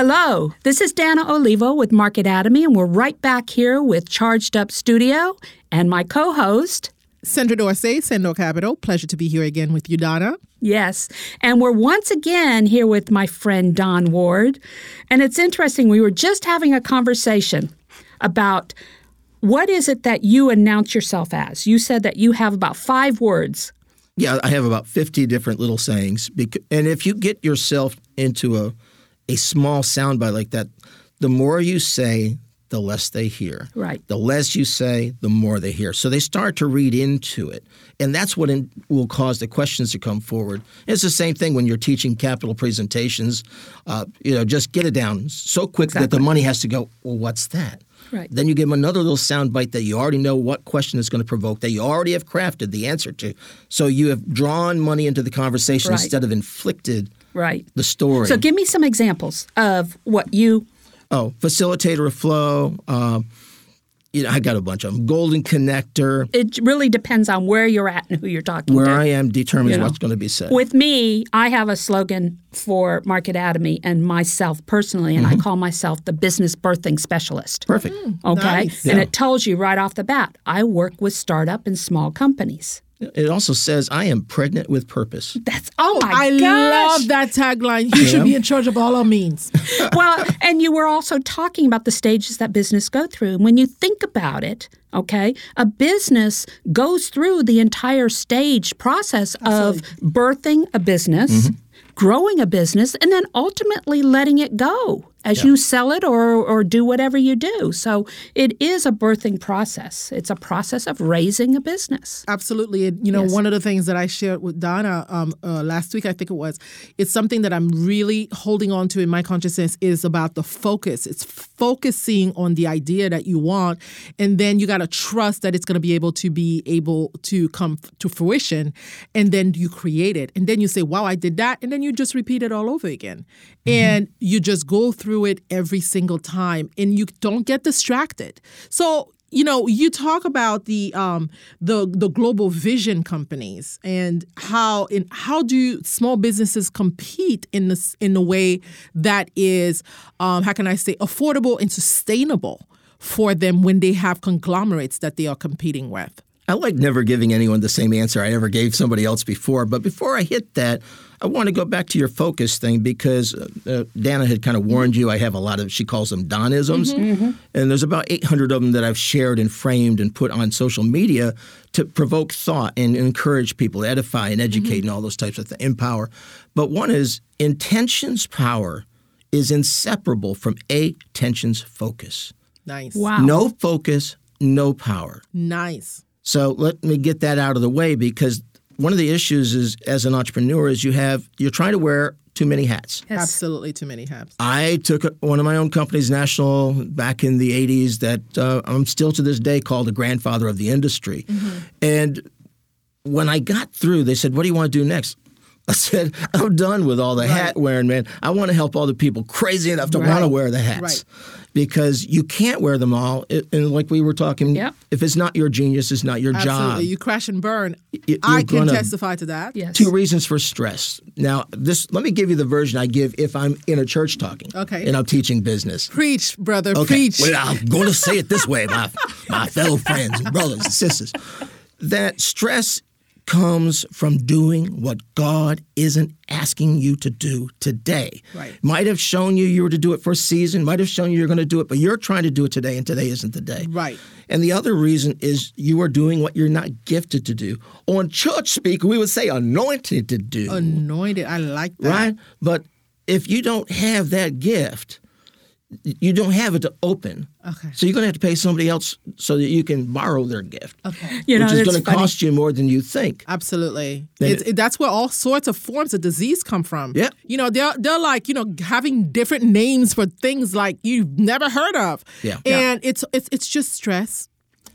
Hello, this is Dana Olivo with Market Atomy, and we're right back here with Charged Up Studio and my co host. Sandra Dorsey, Sendo Capital. Pleasure to be here again with you, Donna. Yes, and we're once again here with my friend Don Ward. And it's interesting, we were just having a conversation about what is it that you announce yourself as? You said that you have about five words. Yeah, I have about 50 different little sayings. And if you get yourself into a a small soundbite like that, the more you say, the less they hear. Right. The less you say, the more they hear. So they start to read into it. And that's what in, will cause the questions to come forward. It's the same thing when you're teaching capital presentations. Uh, you know, just get it down so quick exactly. that the money has to go, well, what's that? Right. Then you give them another little sound bite that you already know what question is going to provoke, that you already have crafted the answer to. So you have drawn money into the conversation right. instead of inflicted right. the story. So give me some examples of what you. Oh, facilitator of flow. Um, you know, I got a bunch of them. Golden connector. It really depends on where you're at and who you're talking where to. Where I am determines you know. what's going to be said. With me, I have a slogan for Market Atomy and myself personally, and mm-hmm. I call myself the business birthing specialist. Perfect. Mm, okay. Nice. And yeah. it tells you right off the bat I work with startup and small companies. It also says, I am pregnant with purpose. That's, oh my I gosh. love that tagline. You Yeah. should be in charge of all our means. well, and you were also talking about the stages that business go through. And when you think about it, okay, a business goes through the entire stage process of birthing a business, mm-hmm. growing a business, and then ultimately letting it go as you sell it or, or do whatever you do. So it is a birthing process. It's a process of raising a business. Absolutely. And, you know, Yes. one of the things that I shared with Donna um, uh, last week, I think it was, it's something that I'm really holding on to in my consciousness is about the focus. It's focusing on the idea that you want, and then you got to trust that it's going to be able to be able to come f- to fruition, and then you create it, and then you say, "Wow, I did that," and then you just repeat it all over again, and you just go through it every single time, and you don't get distracted. So you know you talk about the um the the global vision companies and how in how do small businesses compete in this in a way that is um how can i say affordable and sustainable for them when they have conglomerates that they are competing with I like never giving anyone the same answer I ever gave somebody else before. But before I hit that, I want to go back to your focus thing because uh, uh, Dana had kind of warned you. I have a lot of, she calls them Donisms. And there's about 800 of them that I've shared and framed and put on social media to provoke thought and encourage people, edify and educate and all those types of things, empower. But one is intention's power is inseparable from a tension's focus. nice Wow. No focus, no power. nice So let me get that out of the way because one of the issues is as an entrepreneur is you have you're trying to wear too many hats. Yes. absolutely too many hats I took one of my own companies, national, back in the '80s that uh, I'm still to this day called the grandfather of the industry. And when I got through, they said, "What do you want to do next?" I said, "I'm done with all the hat wearing, man. I want to help all the people crazy enough to want to wear the hats." Right. Because you can't wear them all, It- and like we were talking, Yep. if it's not your genius, it's not your absolutely job. you crash and burn you're i can gonna- testify to that Yes. Two reasons for stress. Now, this let me give you the version I give if I'm in a church talking. Okay. And I'm teaching business. preach brother Okay. preach Well, I'm going to say it this way, my my fellow friends and brothers and sisters. That stress comes from doing what God isn't asking you to do today. Right. Might have shown you you were to do it for a season, might have shown you you're going to do it, but you're trying to do it today, and today isn't the day. Right. And the other reason is you are doing what you're not gifted to do. On church speak, we would say anointed to do. Anointed. I like that. right? But if you don't have that gift, you don't have it to open. Okay. So you're going to have to pay somebody else so that you can borrow their gift, Okay. You know, which is going to funny. cost you more than you think. Absolutely. It's, it- that's where all sorts of forms of disease come from. Yeah. You know, they're they're like, you know, having different names for things like you've never heard of. Yeah. And it's it's it's just stress.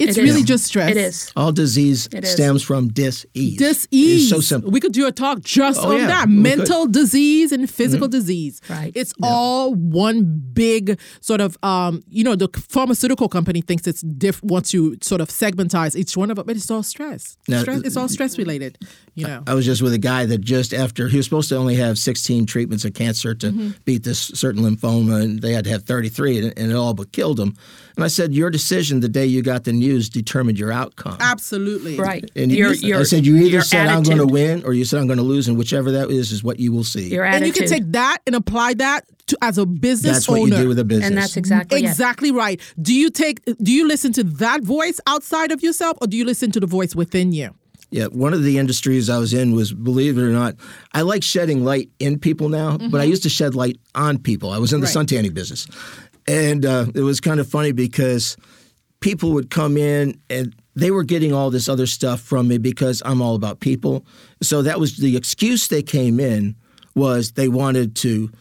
It's It really is. just stress. It is. All disease It is. stems from dis-ease. Dis-ease. It's so simple. We could do a talk just Oh, on yeah, that. we could. Mm-hmm. Mental disease and physical disease. Right. It's all one big sort of um, you know, the pharmaceutical company thinks it's diff wants to sort of segmentize each one of it, but it's all stress. Now, stress it's all stress related. You know. I was just with a guy that just after he was supposed to only have 16 treatments of cancer to Mm-hmm. beat this certain lymphoma, and they had to have 33, and, and it all but killed him. And I said, Your decision the day you got the news determined your outcome. Absolutely. Right. And your, you, your, I said, You either your said I'm going to win or you said I'm going to lose, and whichever that is, is what you will see. Your attitude. And you can take that and apply that to as a business That's what owner. you do with a business. and that's exactly it. Exactly right. Do you take do you listen to that voice outside of yourself or do you listen to the voice within you? Yeah, one of the industries I was in was, believe it or not, I like shedding light in people now, but I used to shed light on people. I was in the Mm-hmm. Right. suntanning business. And uh, it was kind of funny because people would come in and they were getting all this other stuff from me because I'm all about people. So that was the excuse they came in was they wanted to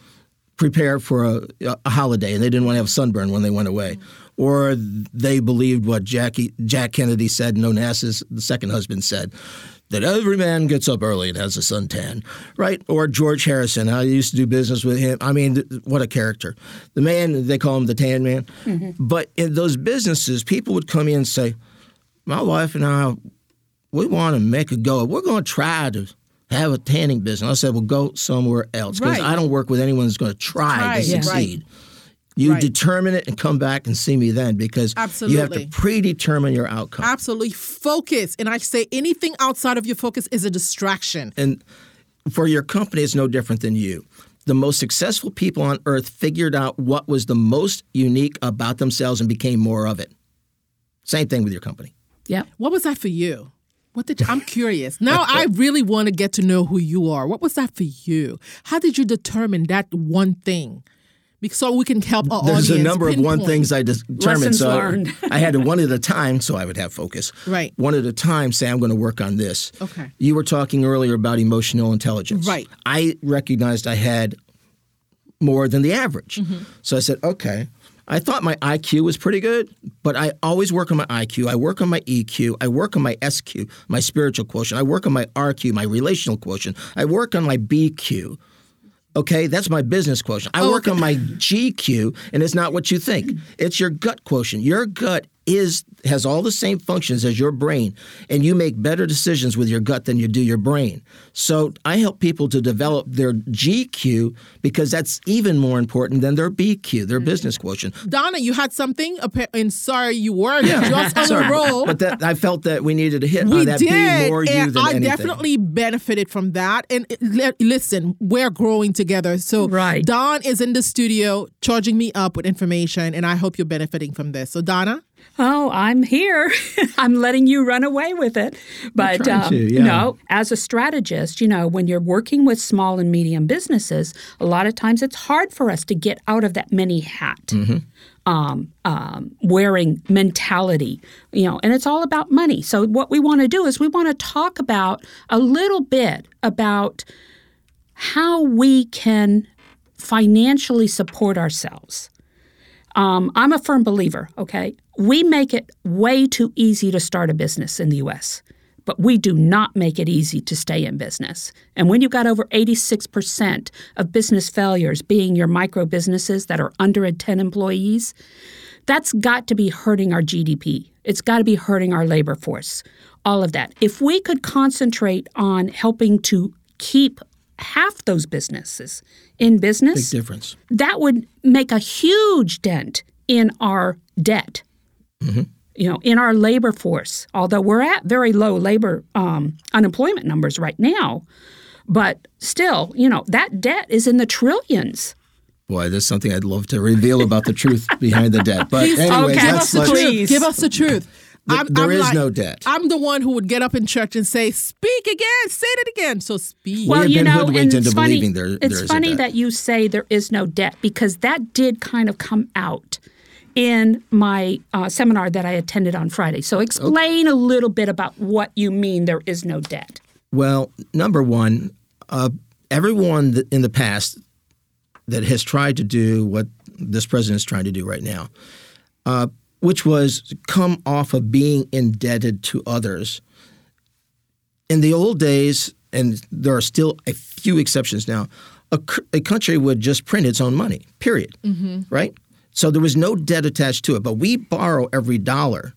prepare for a, a holiday and they didn't want to have sunburn when they went away. Or they believed what Jackie, Jack Kennedy said, No Onassis, the second husband, said, that every man gets up early and has a suntan, right? Or George Harrison, I used to do business with him. I mean, th- what a character. The man, they call him the tan man. Mm-hmm. But in those businesses, people would come in and say, my wife and I, we want to make a go. We're going to try to have a tanning business. I said, well, go somewhere else because Right. I don't work with anyone that's going to try Try, to yeah. succeed. You Right. determine it and come back and see me then because you have to predetermine your outcome. Absolutely focus. And I say anything outside of your focus is a distraction. And for your company, it's no different than you. The most successful people on earth figured out what was the most unique about themselves and became more of it. Same thing with your company. Yeah. What was that for you? What did you, I'm curious. Now I really want to get to know who you are. What was that for you? How did you determine that one thing? Because so we can help our There's a audience number of one things I determined. Lessons so learned. I had to one at a time so I would have focus. Right. One at a time say I'm going to work on this. Okay. You were talking earlier about emotional intelligence. Right. I recognized I had more than the average. Mm-hmm. So I said, okay. I thought my IQ was pretty good, but I always work on my IQ. I work on my EQ. I work on my SQ, my spiritual quotient. I work on my RQ, my relational quotient. I work on my BQ. Okay, that's my business quotient. I Oh, work on my GQ, and it's not what you think. It's your gut quotient. Your gut is has all the same functions as your brain, and you make better decisions with your gut than you do your brain. So I help people to develop their GQ because that's even more important than their BQ, their mm-hmm. business quotient. Donna, you had something, appa- and sorry, you were just on Sorry, a roll. but that I felt that we needed to hit we on that did, be more you and than I anything. definitely benefited from that. And uh, it- listen, we're growing together. So Right. Don is in the studio charging me up with information, and I hope you're benefiting from this. So Donna, Oh, I'm here. I'm letting you run away with it. But um, to, yeah. no, as a strategist, you know, when you're working with small and medium businesses, a lot of times it's hard for us to get out of that mini hat. Mm-hmm. Um, um, wearing mentality, you know, and it's all about money. So, what we want to do is we want to talk about a little bit about how we can financially support ourselves. Um, I'm a firm believer, okay? We make it way too easy to start a business in the US, but we do not make it easy to stay in business. And when you've got over 86% of business failures being your micro businesses that are under 10 employees, that's got to be hurting our GDP. It's got to be hurting our labor force, all of that. If we could concentrate on helping to keep half those businesses in business, Big difference. that would make a huge dent in our debt. you know, in our labor force, although we're at very low labor um, unemployment numbers right now, but still, you know, that debt is in the trillions. Boy, there's something I'd love to reveal about the truth behind the debt. But anyways, Okay, let's, the let's, truth. Give us the truth. Th- there is no debt. I'm the one who would get up in church and say, "Speak again, say it again." So speak. Well, have you know, and it's funny. there- it's there is a funny that you say there is no debt because that did kind of come out in my uh, seminar that I attended on Friday. So explain a little bit about what you mean there is no debt. Well, number one, uh, everyone that in the past that has tried to do what this president is trying to do right now, uh, which was come off of being indebted to others. In the old days, and there are still a few exceptions now, A country would just print its own money, period. Mm-hmm. Right? So there was no debt attached to it. But we borrow every dollar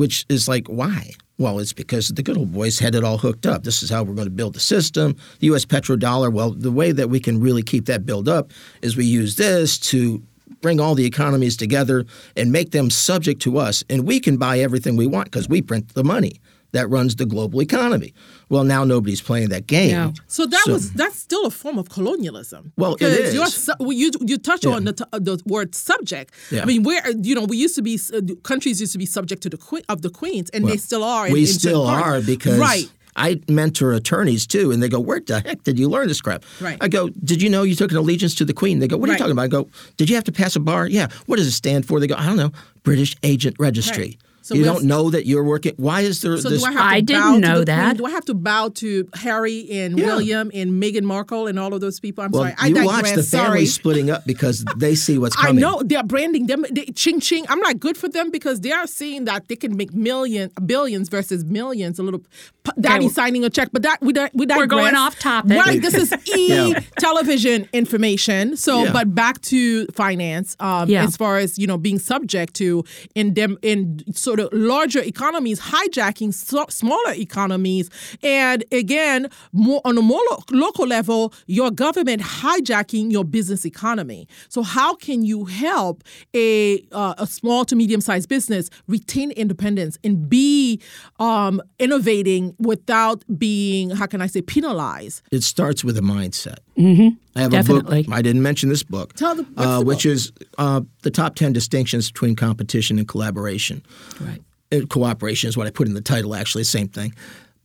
which is like, why? Well, it's because the good old boys had it all hooked up. This is how we're going to build the system. The U.S. petrodollar. Well, the way that we can really keep that build up is we use this to bring all the economies together and make them subject to us, and we can buy everything we want because we print the money that runs the global economy. Well, now nobody's playing that game. Yeah. So that So- was that's still a form of colonialism. Well, it You're, is. well, you you touch on the, uh, the word subject. Yeah. I mean, where you know we used to be uh, countries used to be subject to the queen of the queens, and they still are. we still parts. are because right. I mentor attorneys too, and they go, "Where the heck did you learn this crap?" Right. I go, "Did you know you took an allegiance to the Queen?" They go, "What are Right. you talking about?" I go, "Did you have to pass a bar?" Yeah. What does it stand for? They go, "I don't know." British Agent Registry. Right. So you don't know that you're working. Why is there So this? do I I didn't know that. Queen? Do I have to bow to Harry and Yeah. William and Meghan Markle and all of those people? I'm well, sorry. I you digress. watch the sorry. family splitting up because they see what's coming. I coming. know they're branding them they, ching ching. I'm not good for them because they are seeing that they can make million billions billions versus millions. A little p- daddy well- signing a check, but that we di- we digress. We're going off topic. Right, this is e Yeah. television information. So, Yeah. but back to finance. Um, Yeah. as far as you know, being subject to in them in sort larger economies hijacking so, smaller economies, and again, more on a more lo- local level, your government hijacking your business economy. So, how can you help a uh, a small to medium sized business retain independence and be um, innovating without being how can I say penalized? It starts with a mindset. Mm-hmm. I have Definitely. a book. I didn't mention this book. Tell the- what's uh, the which book? is uh, the top ten distinctions between competition and collaboration. Right. Uh, cooperation is what I put in the title, actually, same thing.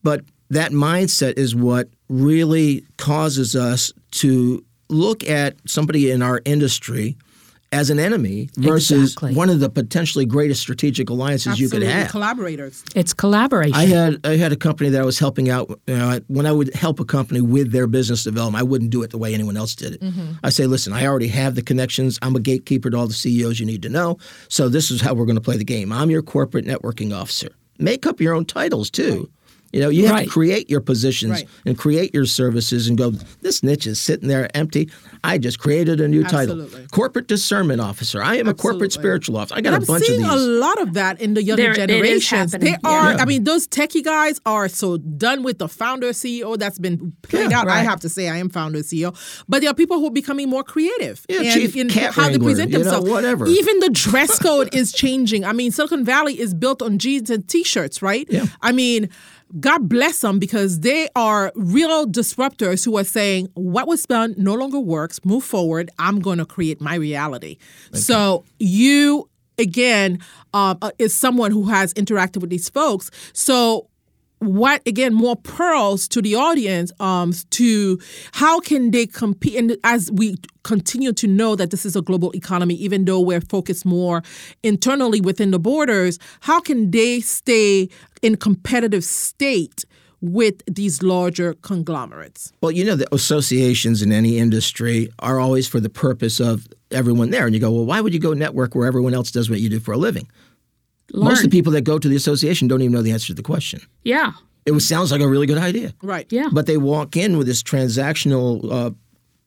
But that mindset is what really causes us to look at somebody in our industry as an enemy versus Exactly. one of the potentially greatest strategic alliances you could Absolutely, have. collaborators. It's collaboration. I had I had a company that I was helping out. You know, when I would help a company with their business development, I wouldn't do it the way anyone else did it. Mm-hmm. I say, listen, I already have the connections. I'm a gatekeeper to all the CEOs you need to know. So this is how we're going to play the game. I'm your corporate networking officer. Make up your own titles too. You know, you have to create your positions Right. and create your services and go, this niche is sitting there empty. I just created a new Absolutely. title. Corporate discernment officer. I am a corporate spiritual officer. I got And a I'm bunch of seeing these. a lot of that in the younger There- it is generations. They are. yeah. I mean, those techie guys are so done with the founder CEO that's been played Yeah, out. I have to say, I am founder CEO, but there are people who are becoming more creative Yeah, and chief in cat how they wrangler, present you know, themselves. whatever. Even the dress code is changing. I mean, Silicon Valley is built on jeans and t-shirts, right? Yeah. I mean. God bless them because they are real disruptors who are saying what was done no longer works. Move forward. I'm going to create my reality. So you again um, uh, is someone who has interacted with these folks. So what again more pearls to the audience um to how can they compete and as we continue to know that this is a global economy even though we're focused more internally within the borders how can they stay in competitive state with these larger conglomerates Well, you know, the associations in any industry are always for the purpose of everyone there. And you go, well, why would you go network where everyone else does what you do for a living? Most of the people that go to the association don't even know the answer to the question. Yeah. It was, sounds like a really good idea. right Yeah. But they walk in with this transactional, uh,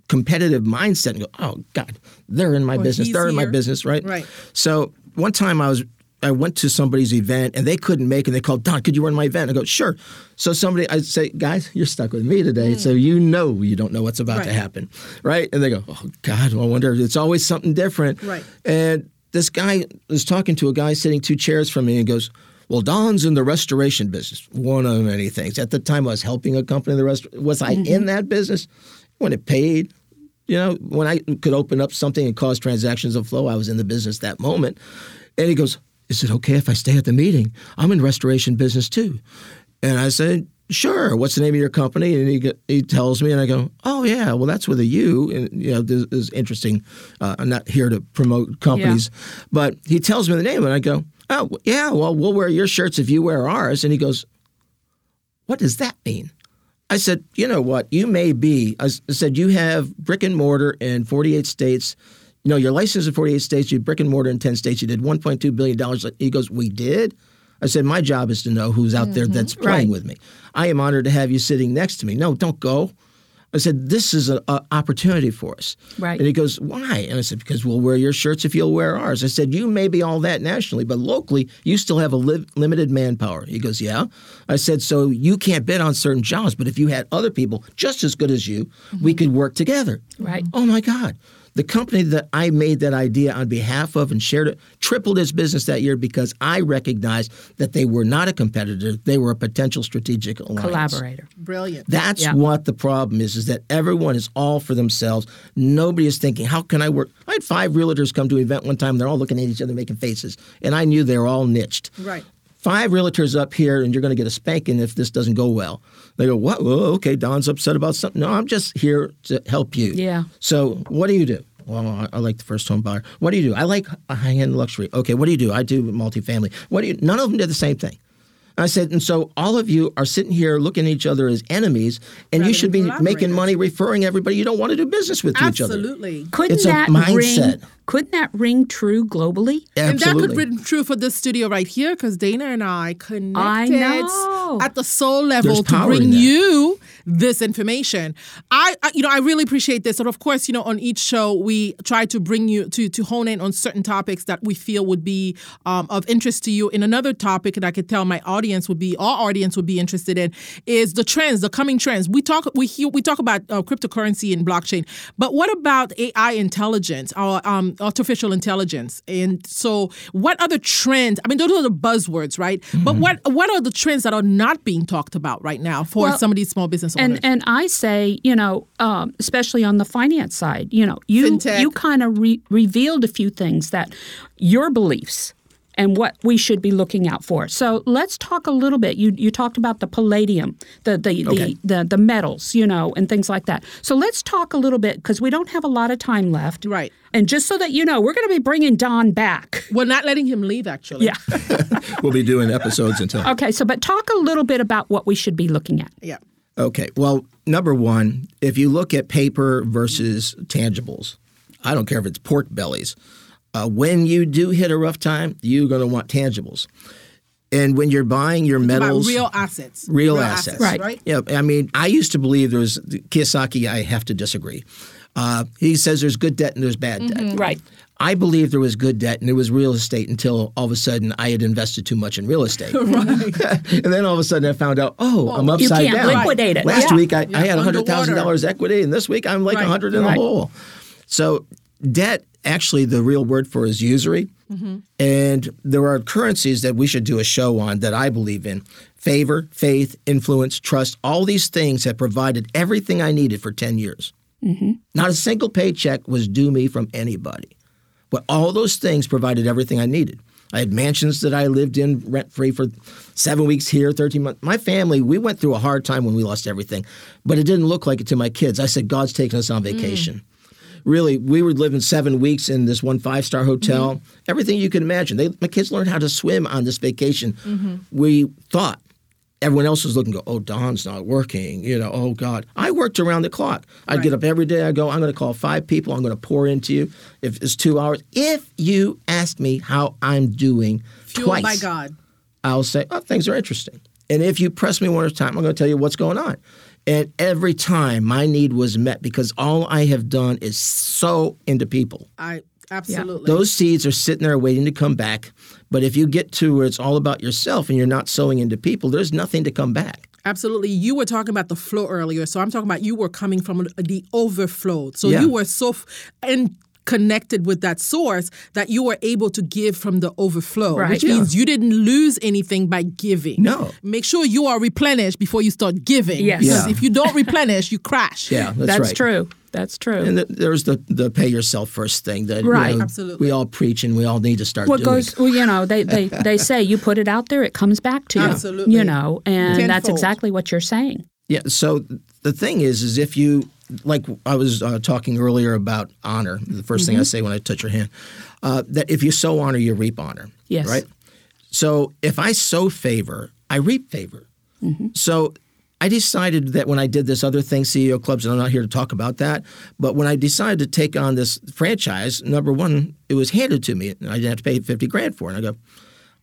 competitive mindset and go, oh, God, they're in my Well, business. They're in my business, right? Right. So one time I was. I went to somebody's event and they couldn't make it. They called, Don, could you run my event? I go, sure. So somebody, I say, guys, you're stuck with me today. So you know you don't know what's about to Hmm. Happen, right? And they go, oh, God, I wonder. It's always something different. Right. And this guy is talking to a guy sitting two chairs from me and goes, well, Don's in the restoration business. One of many things. At the time, I was helping a company in the rest. Was I in mm-hmm. that business? When it paid, you know, when I could open up something and cause transactions to flow, I was in the business that moment. And he goes, Is it okay if I stay at the meeting? I'm in restoration business too. And I said, Sure. What's the name of your company? And he he tells me, and I go, Oh yeah, well that's with a U. And you know, this is interesting. Uh, I'm not here to promote companies, but he tells me the name, and I go, Oh yeah, well we'll wear your shirts if you wear ours. And he goes, What does that mean? I said, you know what? You may be. I said, you have brick and mortar in 48 states. You know, you're licensed in 48 states. You have brick and mortar in 10 states. You did 1.2 billion dollars. He goes, we did. I said, my job is to know who's out there mm-hmm. that's playing Right. with me. I am honored to have you sitting next to me. No, don't go. I said, this is an opportunity for us. Right. And he goes, why? And I said, because we'll wear your shirts if you'll wear ours. I said, you may be all that nationally, but locally, you still have a li- limited manpower. He goes, yeah. I said, so you can't bid on certain jobs, but if you had other people just as good as you, we mm-hmm. could work together. Right. Oh my God. The company that I made that idea on behalf of and shared it tripled its business that year because I recognized that they were not a competitor; they were a potential strategic alliance. Collaborator. Brilliant. That's Yeah. what the problem is: is that everyone is all for themselves. Nobody is thinking, "How can I work?" I had five realtors come to an event one time. They're all looking at each other, making faces, and I knew they were all niched. Right. Five realtors up here, and you're going to get a spanking if this doesn't go well. They go, "What? Okay, Don's upset about something." No, I'm just here to help you. Yeah. So, what do you do? Well, I, I like the first home buyer. What do you do? I like a high-end luxury. Okay, what do you do? I do multifamily. What do you? None of them did the same thing. I said, and so all of you are sitting here looking at each other as enemies, and you should be making money referring everybody you don't want to do business with to each other. Absolutely. Couldn't It's a that mindset. ring? Couldn't that ring true globally? Absolutely. And that could be true for this studio right here because Dana and I connected know. at the soul level There's to bring you this information. I, I, you know, I really appreciate this. And of course, you know, on each show we try to bring you to to hone in on certain topics that we feel would be um, of interest to you. In another topic that I could tell my audience would be, our audience would be interested in, is the trends, the coming trends. We talk, we hear, we talk about uh, cryptocurrency and blockchain, but what about AI intelligence, or um, artificial intelligence? And so, what other trends? I mean, those are the buzzwords, right? But what what are the trends that are not being talked about right now for Well, some of these small business owners? And and I say, you know, um, especially on the finance side, you know, you Fintech. you kind of re- revealed a few things that your beliefs and what we should be looking out for. So let's talk a little bit. You you talked about the palladium, the the Okay. the, the the metals, you know, and things like that. So let's talk a little bit because we don't have a lot of time left. Right. And just so that you know, we're going to be bringing Don back. We're not letting him leave, actually. Yeah. We'll be doing episodes until. Okay. So, but talk a little bit about what we should be looking at. Yeah. Okay. Well, number one, if you look at paper versus tangibles, I don't care if it's pork bellies. Uh, when you do hit a rough time, you're going to want tangibles. And when you're buying your metals, real assets. real assets. Right. Right. Yeah, I mean, I used to believe there was Kiyosaki. I have to disagree. Uh, he says there's good debt and there's bad debt. Right. I believed there was good debt and it was real estate until all of a sudden I had invested too much in real estate. right. and then all of a sudden I found out, oh, I'm You upside can't down. liquidate it. Last Yeah. week I, I Yeah, had hundred thousand dollars equity, and this week I'm like a Right. hundred in Right. the hole. So debt, actually, the real word for is usury. Mm-hmm. And there are currencies that we should do a show on that I believe in. Favor, faith, influence, trust, all these things have provided everything I needed for 10 years. Mm-hmm. Not a single paycheck was due me from anybody. But all those things provided everything I needed. I had mansions that I lived in rent free for seven weeks here, 13 months. My family, we went through a hard time when we lost everything, but it didn't look like it to my kids. I said, God's taking us on mm. vacation. Really, we were living seven weeks in this one five star hotel. Mm-hmm. Everything you can imagine. They, my kids learned how to swim on this vacation. Mm-hmm. We thought everyone else was looking, go, oh, Don's not working. You know, oh God. I worked around the clock. I'd get up every day. I go, I'm going to call five people. I'm going to pour into you. If it's two hours, if you ask me how I'm doing Fueled twice, by God. I'll say, oh, things are interesting. And if you press me one at a time, I'm going to tell you what's going on. And every time my need was met because all I have done is sow into people. I absolutely. Those seeds are sitting there waiting to come back. But if you get to where it's all about yourself and you're not sowing into people, there's nothing to come back. Absolutely. You were talking about the flow earlier. So I'm talking about you were coming from the overflow. So Yeah. you were so f- in connected with that source that you were able to give from the overflow, Right. which Yeah. means you didn't lose anything by giving. No. Make sure you are replenished before you start giving. Yes. Because Yeah. if you don't replenish, you crash. Yeah, that's, That's right. true. That's true. And th- there's the the pay yourself first thing that you Right. know, Absolutely. we all preach and we all need to start what doing. goes well you know they, they they say you put it out there it comes back to you Absolutely. you know and that's exactly what you're saying Yeah. So the thing is, is if you like I was uh, talking earlier about honor. The 1st thing I Mm-hmm. say when I touch your hand, uh, that if you sow honor, you reap honor. Yes. Right. So if I sow favor, I reap favor. Mm-hmm. So I decided that when I did this other thing, CEO clubs, and I'm not here to talk about that, but when I decided to take on this franchise, number one, it was handed to me, and I didn't have to pay fifty grand for it. And I go,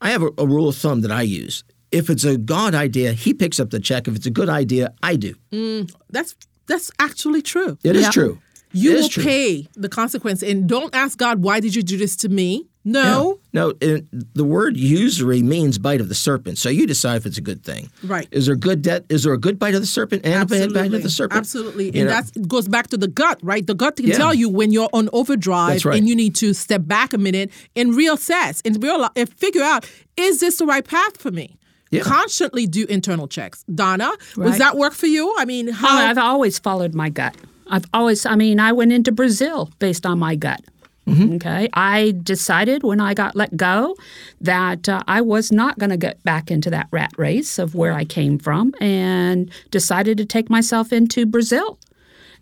I have a, a rule of thumb that I use. If it's a God idea, he picks up the check. If it's a good idea, I do. Mm, that's that's actually true. It is true. You It will true. pay the consequence. And don't ask God, why did you do this to me? No. No, it, the word usury means bite of the serpent. So you decide if it's a good thing. Right. Is there good debt? Is there a good bite of the serpent and a bad bite of the serpent? Absolutely. You And that goes back to the gut, right? The gut can Yeah. tell you when you're on overdrive right. and you need to step back a minute and reassess and realize and figure out, is this the right path for me? Yeah. Constantly do internal checks. Donna, was Right. that work for you? I mean, Oh, how I've always followed my gut. I've always, I mean, I went into Brazil based on my gut. Okay. I decided when I got let go that uh, I was not going to get back into that rat race of where I came from and decided to take myself into Brazil.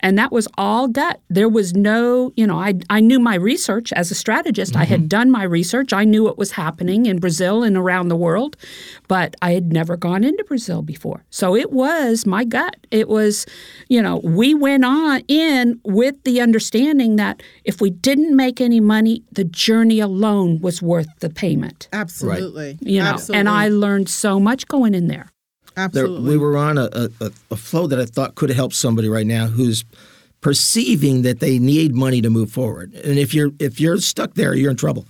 And that was all gut. There was no, you know, I, I knew my research as a strategist. I had mm-hmm. done my research. I knew what was happening in Brazil and around the world, but I had never gone into Brazil before. So it was my gut. It was, you know, we went on in with the understanding that if we didn't make any money, the journey alone was worth the payment. absolutely. You know, absolutely. and I learned so much going in there. There, absolutely. we were on a, a, a- a flow that I thought could help somebody right now who's perceiving that they need money to move forward. And if you're if you're stuck there, you're in trouble.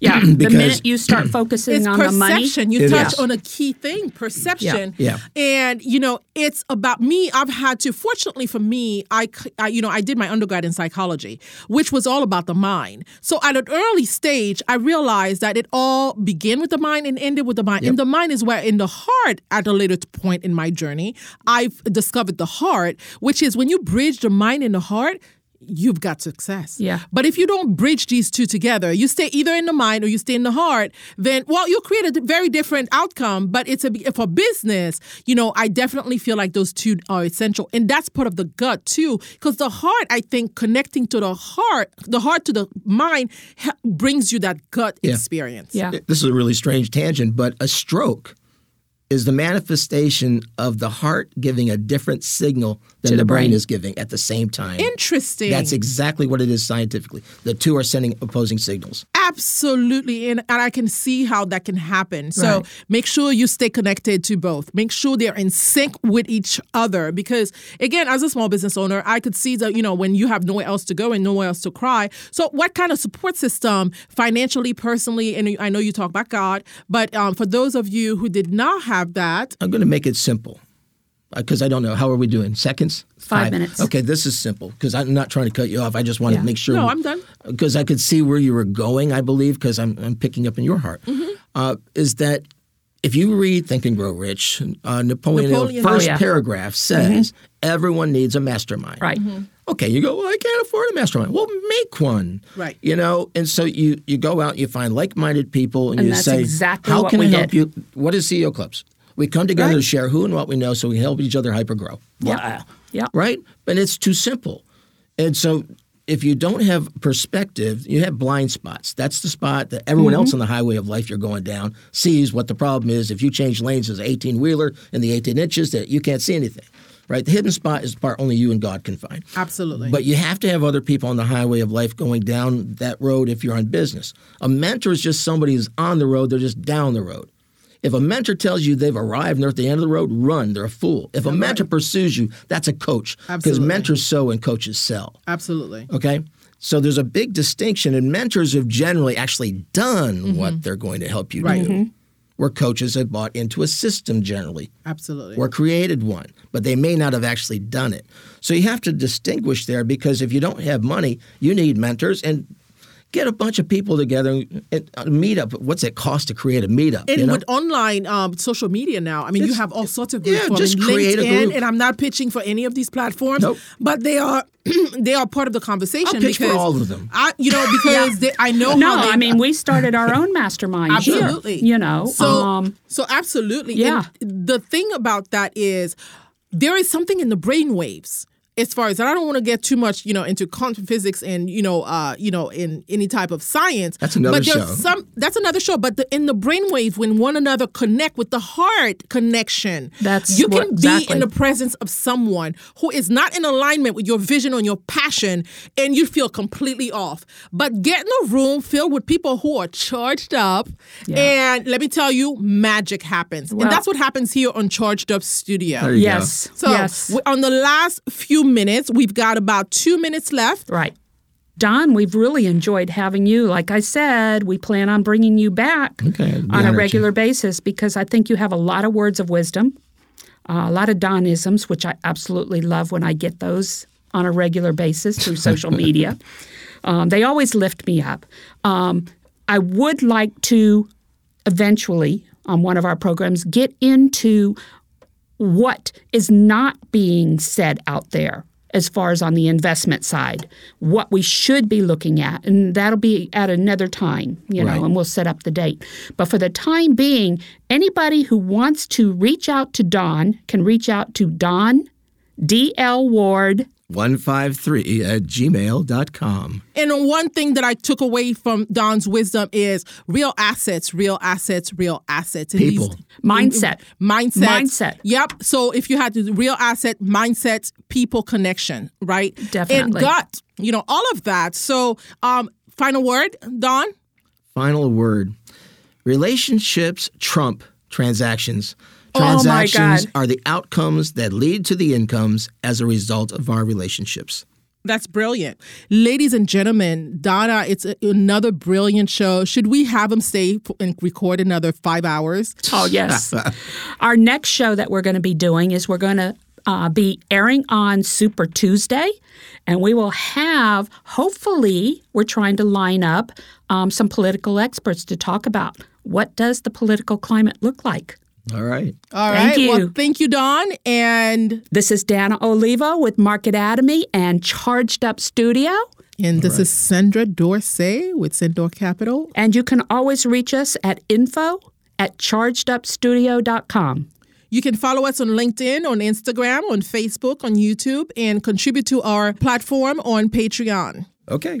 Yeah, the Because- minute you start focusing it's on the money, perception. You It touch is. on a key thing, perception. Yeah. yeah. And you know, it's about me. I've had to. Fortunately for me, I, you know, I did my undergrad in psychology, which was all about the mind. So at an early stage, I realized that it all began with the mind and ended with the mind. And the mind is where, in the heart, at a later point in my journey, I've discovered the heart, which is when you bridge the mind and the heart. You've got success. Yeah. But if you don't bridge these two together, you stay either in the mind or you stay in the heart, then, well, you'll create a very different outcome. But it's a, for business, you know, I definitely feel like those two are essential. And that's part of the gut too. Because the heart, I think, connecting to the heart, the heart to the mind brings you that gut Yeah. experience. yeah, This is a really strange tangent, but a stroke is the manifestation of the heart giving a different signal than the the brain brain. is giving at the same time. Interesting. That's exactly what it is scientifically. The two are sending opposing signals. Absolutely. And, and I can see how that can happen. So Right. make sure you stay connected to both. Make sure they're in sync with each other. Because again, as a small business owner, I could see that, you know, when you have nowhere else to go and nowhere else to cry. So what kind of support system, financially, personally, and I know you talk about God, but um, for those of you who did not have that, I'm going to make it simple because I don't know. How are we doing? Seconds? Five minutes. Okay, this is simple because I'm not trying to cut you off. I just want Yeah. to make sure. No, I'm done. Because I could see where you were going, I believe, because I'm, I'm picking up in your heart. Mm-hmm. Uh, is that if you read Think and Grow Rich, uh, Napoleon, Napoleon- first Oh, yeah. paragraph says everyone needs a mastermind. right. Okay, you go, well, I can't afford a mastermind. Well, make one. Right. You know, and so you you go out, you find like-minded people, and, And you that's say, exactly how what can we I help did. you? What is CEO Clubs? We come together to share who and what we know so we help each other hyper grow. Yeah. Yeah. Right? But it's too simple. And so if you don't have perspective, you have blind spots. That's the spot that everyone Mm-hmm. else on the highway of life you're going down sees what the problem is. If you change lanes as an 18 wheeler in the 18 inches, that you can't see anything. Right? The hidden spot is the part only you and God can find. Absolutely. But you have to have other people on the highway of life going down that road if you're on business. A mentor is just somebody who's on the road, they're just down the road. If a mentor tells you they've arrived and they're at the end of the road, run. They're a fool. If a mentor pursues you, that's a coach. Because mentors sow and coaches sell. Absolutely. Okay? So there's a big distinction, and mentors have generally actually done mm-hmm. what they're going to help you Right. do. Mm-hmm. where coaches have bought into a system generally Absolutely. or created one, but they may not have actually done it. So you have to distinguish there because if you don't have money, you need mentors and get a bunch of people together and a meetup. What's it cost to create a meetup? And you know? with online um, social media now, I mean, you have all sorts of groups. yeah, forming. just create a group. and I'm not pitching for any of these platforms, Nope. but they are they are part of the conversation. I'll pitch for because all of them. I, you know, because they, I know No, how they. I mean we started our own mastermind absolutely. here. You know, so um, so absolutely. Yeah. And the thing about that is there is something in the brain waves. As far as and I don't want to get too much, you know, into quantum physics and you know, uh, you know, in any type of science. That's another but there's show. Some that's another show. But the, in the brainwave, when one another connect with the heart connection, That's you can what- be exactly. in the presence of someone who is not in alignment with your vision or your passion, and you feel completely off. But get in a room filled with people who are charged up, and let me tell you, magic happens, Well- and that's what happens here on Charged Up Studio. There you go. yes, So yes, on the last few minutes, we've got about two minutes left. right. Don, we've really enjoyed having you. Like I said, we plan on bringing you back Okay, on a regular basis because I think you have a lot of words of wisdom, uh, a lot of Donisms, which I absolutely love when I get those on a regular basis through social media. Um, they always lift me up. Um, I would like to eventually, on one of our programs, get into what is not being said out there as far as on the investment side, what we should be looking at. And that'll be at another time, you know, Right. and we'll set up the date. But for the time being, anybody who wants to reach out to Don can reach out to Don, D.L. Ward, 153 at gmail.com. And one thing that I took away from Don's wisdom is real assets, real assets, real assets. And People. Mindset. Mindset. Mindset. Yep. So if you had the real asset, mindset, people connection, right? And gut, you know, all of that. So um, final word, Don? Final word relationships trump transactions. Oh, my Transactions God. are the outcomes that lead to the incomes as a result of our relationships. That's brilliant. Ladies and gentlemen, Donna, it's a, another brilliant show. Should we have him stay f- and record another five hours? Oh, yes. Our next show that we're going to be doing is we're going to uh, be airing on Super Tuesday, and we will have, hopefully, we're trying to line up um, some political experts to talk about what does the political climate look like. All right. All Thank you. Well, thank you, Don. And This is Dana Olivo with Market Atomy and Charged Up Studio. and this is Sandra Dorsey with Centaur Capital. And you can always reach us at info at chargedupstudio.com. You can follow us on LinkedIn, on Instagram, on Facebook, on YouTube, and contribute to our platform on Patreon. Okay.